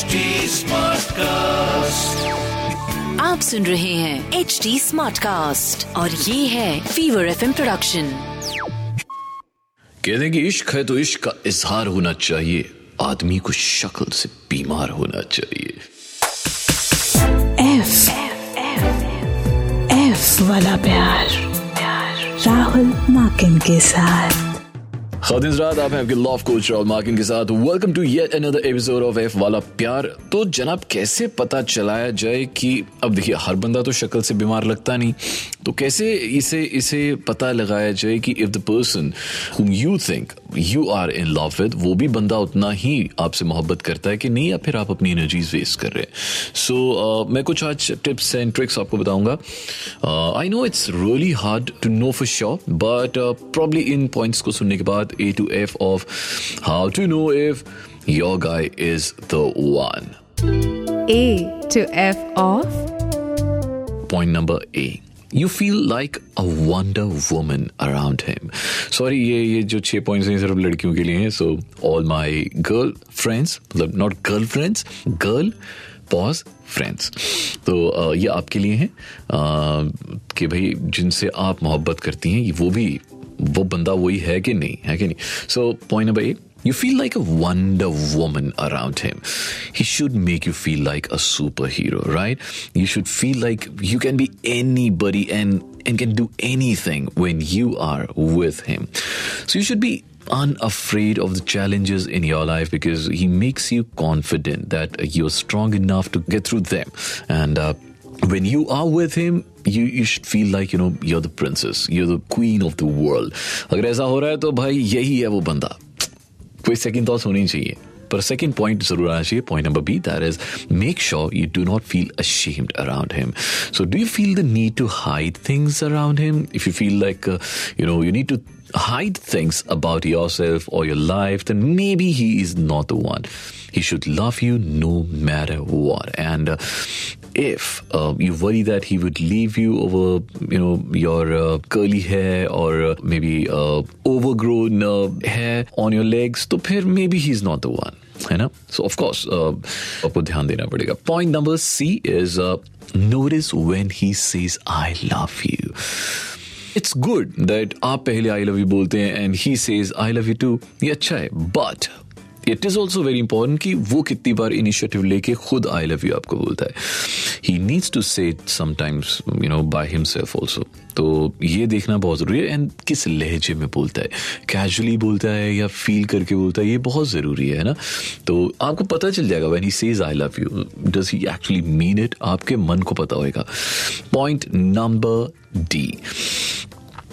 HD Smartcast. आप सुन रहे हैं एच डी स्मार्ट कास्ट और ये है फीवर एफ़ प्रोडक्शन कहते हैं कि इश्क है तो इश्क का इजहार होना चाहिए। आदमी को शक्ल से बीमार होना चाहिए। एफ़ एफ़ वाला प्यार, प्यार। राहुल माकिन के साथ। खातिन रात आप हैं आपके लव कोच राहुल मार्किन के साथ। Welcome to yet another episode of F वाला प्यार। तो जनाब, कैसे पता चलाया जाए कि अब देखिए, हर बंदा तो शक्ल से बीमार लगता नहीं। तो कैसे इसे इसे पता लगाया जाए कि if the person whom you think you are in love with वो भी बंदा उतना ही आपसे मोहब्बत करता है कि नहीं या फिर आप अपनी एनर्जीज वेस्ट कर रहे हैं। सो so, uh, मैं कुछ आज टिप्स एंड ट्रिक्स आपको बताऊँगा। I know it's really hard to know for sure but probably in points को सुनने के बाद A to F of how to know if your guy is the one A to F of? Point number A. You feel like a wonder woman around him. Sorry ये ये जो छः points हैं सिर्फ़ लड़कियों के लिए हैं so all my girl friends मतलब not girl friends girl pause friends तो uh, ये आपके लिए हैं uh, कि भाई जिनसे आप मोहब्बत करती हैं वो भी वो बंदा वही है कि नहीं है कि नहीं so point number A You feel like a Wonder Woman around him. He should make you feel like a superhero, right? You should feel like you can be anybody and and can do anything when you are with him. So you should be unafraid of the challenges in your life because he makes you confident that you're strong enough to get through them and uh, when you are with him you you should feel like you know you're the princess you're the queen of the world If aisa happening, then कोई second thoughts होनी चाहिए पर second point जरूर आना चाहिए point number B that is make sure you do not feel ashamed around him so do you feel the need to hide things around him if you feel like uh, you know you need to hide things about yourself or your life then maybe he is not the one he should love you no matter what and uh, if uh, you worry that he would leave you over you know your uh, curly hair or uh, maybe uh, overgrown uh, hair on your legs तो फिर maybe he's not the one है ना सो of course आपको ध्यान देना पड़ेगा point number C is notice when he says I love you it's good that आप पहले आई लव यू बोलते हैं and he says I love you too ये अच्छा है but it is also very important कि वो कितनी बार इनिशिएटिव लेके खुद आई लव यू आपको बोलता है। He needs to say sometimes you know by himself also तो ये देखना बहुत ज़रूरी है। एंड किस लहजे में बोलता है? कैजुअली बोलता है या फील करके बोलता है? ये बहुत ज़रूरी है ना? तो आपको पता चल जाएगा when he says I love you does he actually mean it आपके मन को पता होएगा। Point number D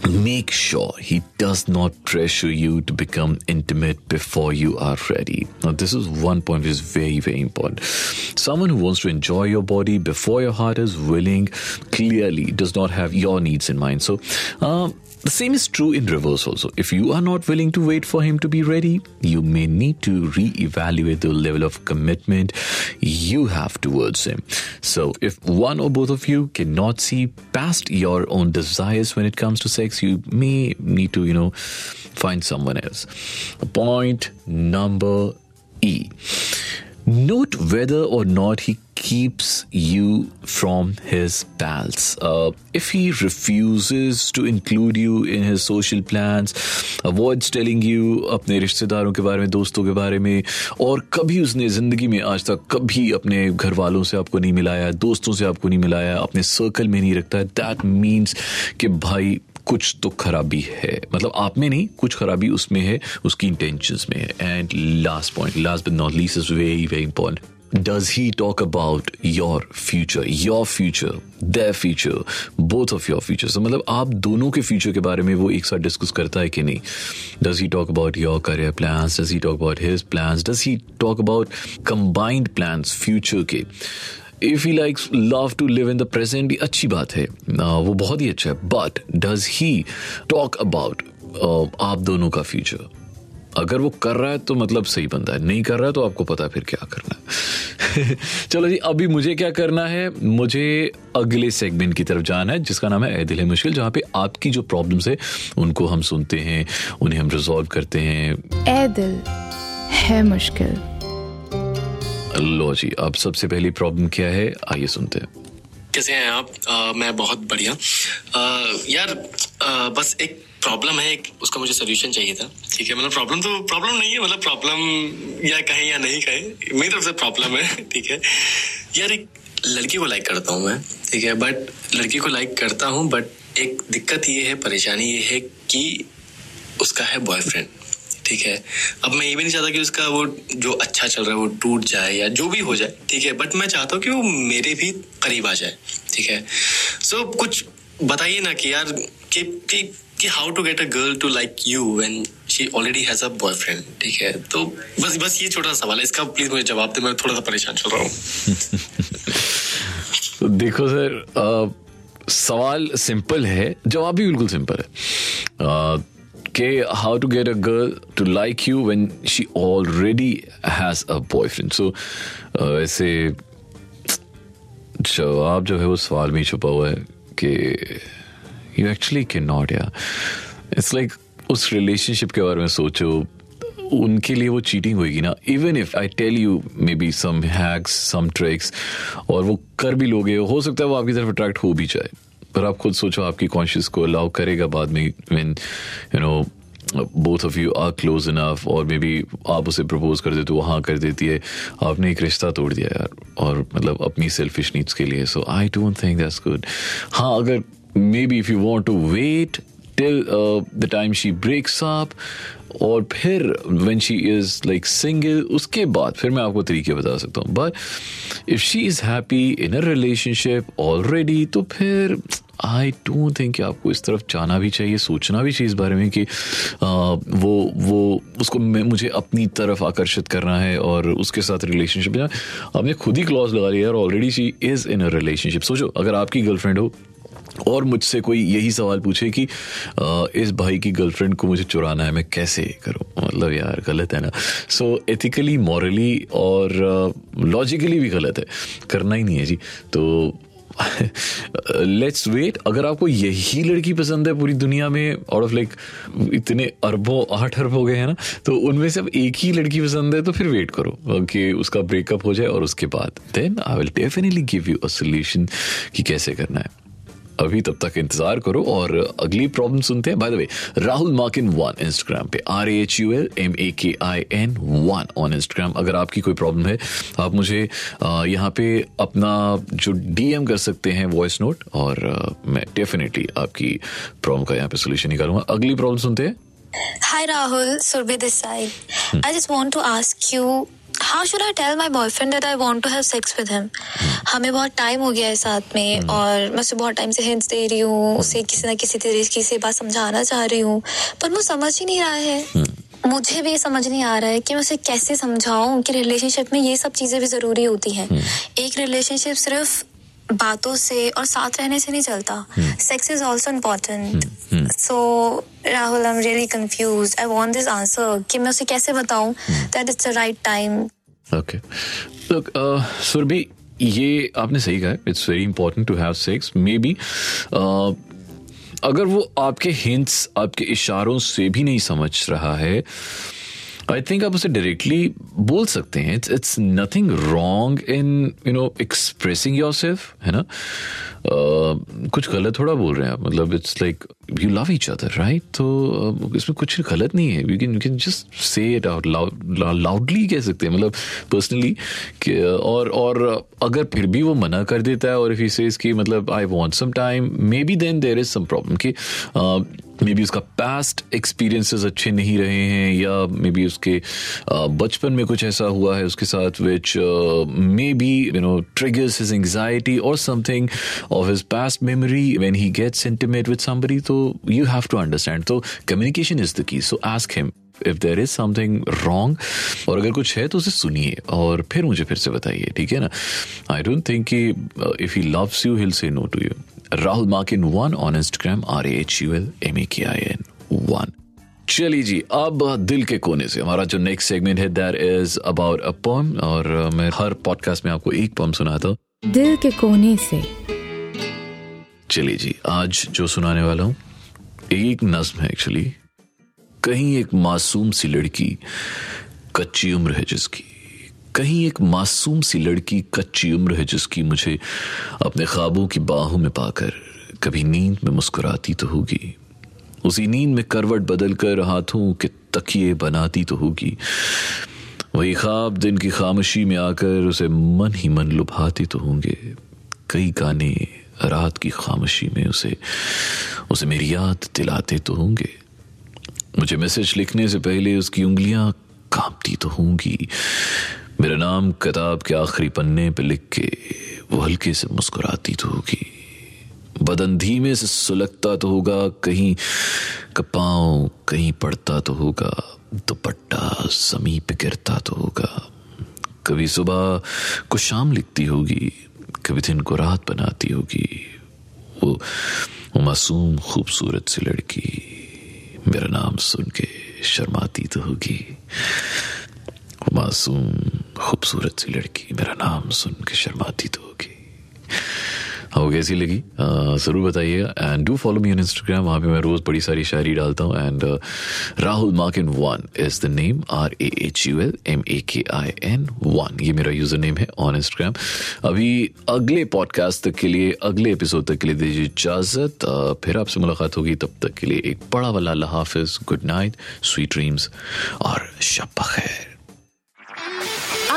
Make sure he does not pressure you to become intimate before you are ready. Now, this is one point which is very, very important. Someone who wants to enjoy your body before your heart is willing clearly does not have your needs in mind. So, um, the same is true in reverse also. If you are not willing to wait for him to be ready, you may need to re-evaluate the level of commitment you have towards him. So if one or both of you cannot see past your own desires when it comes to sex, you may need to, you know, find someone else. Point number E. Note whether or not he keeps you from his pals. Uh, if he refuses to include you in his social plans, avoids telling you अपने रिश्तेदारों के बारे में दोस्तों के बारे में और कभी उसने ज़िंदगी में आज तक कभी अपने घर वालों से आपको नहीं मिलाया दोस्तों से आपको नहीं मिलाया अपने सर्कल में नहीं रखता है दैट मीन्स कि भाई कुछ तो खराबी है। मतलब आप में नहीं कुछ खराबी उसमें है उसकी इंटेंशंस में है। And last point last but not least is very very important does he talk about your future your future their future both of your future so मतलब आप दोनों के future के बारे में वो एक साथ डिस्कस करता है कि नहीं does he talk about your career plans does he talk about his plans does he talk about combined plans future के if he likes love to live in the present अच्छी बात है वो बहुत ही अच्छा है but does he talk about आप दोनों का फ्यूचर अगर वो कर रहा है तो मतलब सही बंदा है। नहीं कर रहा है तो आपको पता है फिर क्या करना है। चलो जी अभी मुझे क्या करना है? मुझे अगले सेगमेंट की तरफ़ जाना है जिसका नाम है ए दिल है मुश्किल जहाँ पे आपकी जो प्रॉब्लम्स है उनको हम सुनते हैं उन्हें हम रिजॉल्व करते हैं। ए दिल है मुश्किल। लो जी अब सबसे पहली प्रॉब्लम क्या है? आइए सुनते हैं। कैसे हैं आप? आ, मैं बहुत बढ़िया। यार आ, बस एक प्रॉब्लम है एक उसका मुझे सोल्यूशन चाहिए था। ठीक है मतलब प्रॉब्लम तो प्रॉब्लम नहीं है मतलब प्रॉब्लम या कहें या नहीं कहें मेरी तरफ़ से प्रॉब्लम है ठीक है। यार एक लड़की को लाइक करता हूँ मैं ठीक है बट लड़की को लाइक करता हूँ बट एक दिक्कत ये है परेशानी ये है कि उसका है बॉयफ्रेंड ठीक है। अब मैं ये भी नहीं चाहता कि उसका वो जो अच्छा चल रहा है वो टूट जाए या जो भी हो जाए ठीक है। बट मैं चाहता हूँ कि वो मेरे भी करीब आ जाए ठीक है। सो so, कुछ बताइए ना कि यार कि कि कि how to get a girl to like you when she already has a boyfriend ठीक है। तो बस बस ये छोटा सवाल है। इसका प्लीज़ मुझे जवाब दे मैं थोड़ा सा परेशान चल रहा हूँ। तो देखो सर आ, सवाल सिंपल है जवाब भी बिल्कुल सिंपल है। आ, कि how to get a girl to like you when she already has a boyfriend so ऐसे जवाब जो है वो सवाल में छुपा हुआ है कि यू एक्चुअली कैन नॉट या इट्स लाइक उस रिलेशनशिप के बारे में सोचो, उनके लिए वो चीटिंग होगी ना. Even if I tell you maybe some hacks some tricks और वो कर भी लोगे, हो सकता है वो आपकी तरफ़ अट्रैक्ट हो भी जाए. पर आप खुद सोचो आपकी कॉन्शियस को अलाउ करेगा बाद में when you know both of you are close enough और मे बी आप उसे प्रपोज कर देते हो हाँ कर देती है। आपने एक रिश्ता तोड़ दिया यार और मतलब अपनी सेल्फिश नीड्स के लिए। So I don't think that's good हाँ अगर maybe if you want to wait till the time she breaks up और फिर when she is like single उसके बाद फिर मैं आपको तरीके बता सकता हूँ। But if she is happy in a relationship already तो फिर आई डोंट थिंक कि आपको इस तरफ़ जाना भी चाहिए सोचना भी चाहिए इस बारे में कि आ, वो वो उसको मैं मुझे अपनी तरफ़ आकर्षित करना है और उसके साथ रिलेशनशिप आपने खुद ही क्लॉज लगा लिया और already she is in a relationship सोचो अगर आपकी गर्लफ्रेंड हो और मुझसे कोई यही सवाल पूछे कि इस भाई की गर्लफ्रेंड को मुझे चुराना है मैं कैसे करूँ? मतलब यार गलत है ना? सो एथिकली मॉरली और लॉजिकली भी गलत है। करना ही नहीं है जी। तो लेट्स वेट अगर आपको यही लड़की पसंद है पूरी दुनिया में आउट ऑफ़ लाइक इतने अरबों, आठ अरब हो गए हैं ना तो उनमें से अब एक ही लड़की पसंद है तो फिर वेट करो कि उसका ब्रेकअप हो जाए और उसके बाद. Then I will definitely give you a solution कि कैसे करना है. अभी तब तक इंतज़ार करो और अगली प्रॉब्लम सुनते हैं। By the way Rahul Makin one Instagram पे R H U L M A K I N one on Instagram अगर आपकी कोई प्रॉब्लम है आप मुझे यहाँ पे अपना जो डीएम कर सकते हैं वॉइस नोट और मैं डेफिनेटली आपकी प्रॉब्लम का यहाँ पे सोल्यूशन निकालूँगा। अगली प्रॉब्लम सुनते हैं। Hi Rahul, Surbi this side. Hmm. I just want to ask you how should I tell my boyfriend that I want to have sex with him हमें बहुत टाइम हो गया है साथ में hmm. और मैं उसे बहुत टाइम से हिंट्स दे रही हूँ hmm. उसे किसी ना किसी तरीके से बात समझाना चाह रही हूँ पर वो समझ ही नहीं रहा है hmm. मुझे भी समझ नहीं आ रहा है कि मैं उसे कैसे समझाऊं कि रिलेशनशिप में ये सब चीज़ें भी ज़रूरी होती हैं एक रिलेशनशिप सिर्फ़ बातों से और साथ रहने से नहीं चलता। Sex is also important so Rahul I am really confuse I want this answer कि मैं उसे कैसे बताऊँ that it's the right time okay look Surbhi ये आपने सही कहा it's very important to have sex maybe अगर वो आपके हिंट्स आपके इशारों से भी नहीं समझ रहा है आई थिंक आप उसे डायरेक्टली बोल सकते हैं. It's it's nothing wrong in you know expressing your self है ना? Uh, कुछ गलत थोड़ा बोल रहे हैं आप. मतलब it's like you love each other right तो uh, इसमें कुछ गलत नहीं है. You can you can just say it out loudly कह सकते हैं. मतलब पर्सनली और और अगर फिर भी वो मना कर देता है और इफ़ ही सेज कि मतलब I want some time maybe then there is some problem कि uh, मे बी उसका पास्ट एक्सपीरियंसेस अच्छे नहीं रहे हैं, या मे बी उसके बचपन में कुछ ऐसा हुआ है उसके साथ which maybe you know triggers his anxiety और something of his past memory when he gets intimate with somebody तो यू हैव टू अंडरस्टैंड तो communication is the key so ask him if there is something wrong और अगर कुछ है तो उसे सुनिए और फिर मुझे फिर से बताइए, ठीक है ना? आई डोंट थिंक कि if he loves you he'll say no to you Rahul Makin one on Instagram R H U L M A K I N one चलिए जी अब दिल के कोने से हमारा जो नेक्स्ट सेगमेंट है that is about a poem और मैं हर पॉडकास्ट में आपको एक पोम सुनाता हूँ। दिल के कोने से। चलिए जी आज जो सुनाने वाला हूँ एक नज्म है एक्चुअली कहीं एक मासूम सी लड़की कच्ची उम्र है जिसकी। कहीं एक मासूम सी लड़की कच्ची उम्र है जिसकी मुझे अपने ख्वाबों की बाहों में पाकर कभी नींद में मुस्कुराती तो होगी। उसी नींद में करवट बदलकर हाथों के तकिए बनाती तो होगी। वही ख्वाब दिन की खामोशी में आकर उसे मन ही मन लुभाते तो होंगे। कई गाने रात की खामोशी में उसे उसे मेरी याद दिलाते तो होंगे। मुझे मैसेज लिखने से पहले उसकी उंगलियाँ कांपती तो होंगी। मेरा नाम किताब के आखिरी पन्ने पे लिख के वो हल्के से मुस्कुराती तो होगी। बदन धीमे से सुलगता तो होगा कहीं कपाओ कहीं पड़ता तो होगा दुपट्टा समीप गिरता तो होगा। कभी सुबह को शाम लिखती होगी कभी दिन को रात बनाती होगी। वो, वो मासूम खूबसूरत सी लड़की मेरा नाम सुन के शर्माती तो होगी। मासूम खूबसूरत सी लड़की, मेरा नाम सुन के शर्माती तो होगी। आपको कैसी लगी? ज़रूर बताइएगा। And do follow me on Instagram वहाँ पे मैं रोज़ बड़ी सारी शायरी डालता हूँ। And Rahul Makin one is the name R A H U L M A K I N one ये मेरा यूज़र नेम है ऑन इंस्टाग्राम अभी अगले पॉडकास्ट तक के लिए, अगले एपिसोड तक के लिए दीजिए इजाज़त। फिर आपसे मुलाकात होगी। तब तक के लिए एक बड़ा वाला हाफिज़। गुड नाइट स्वीट ड्रीम्स और शब खैर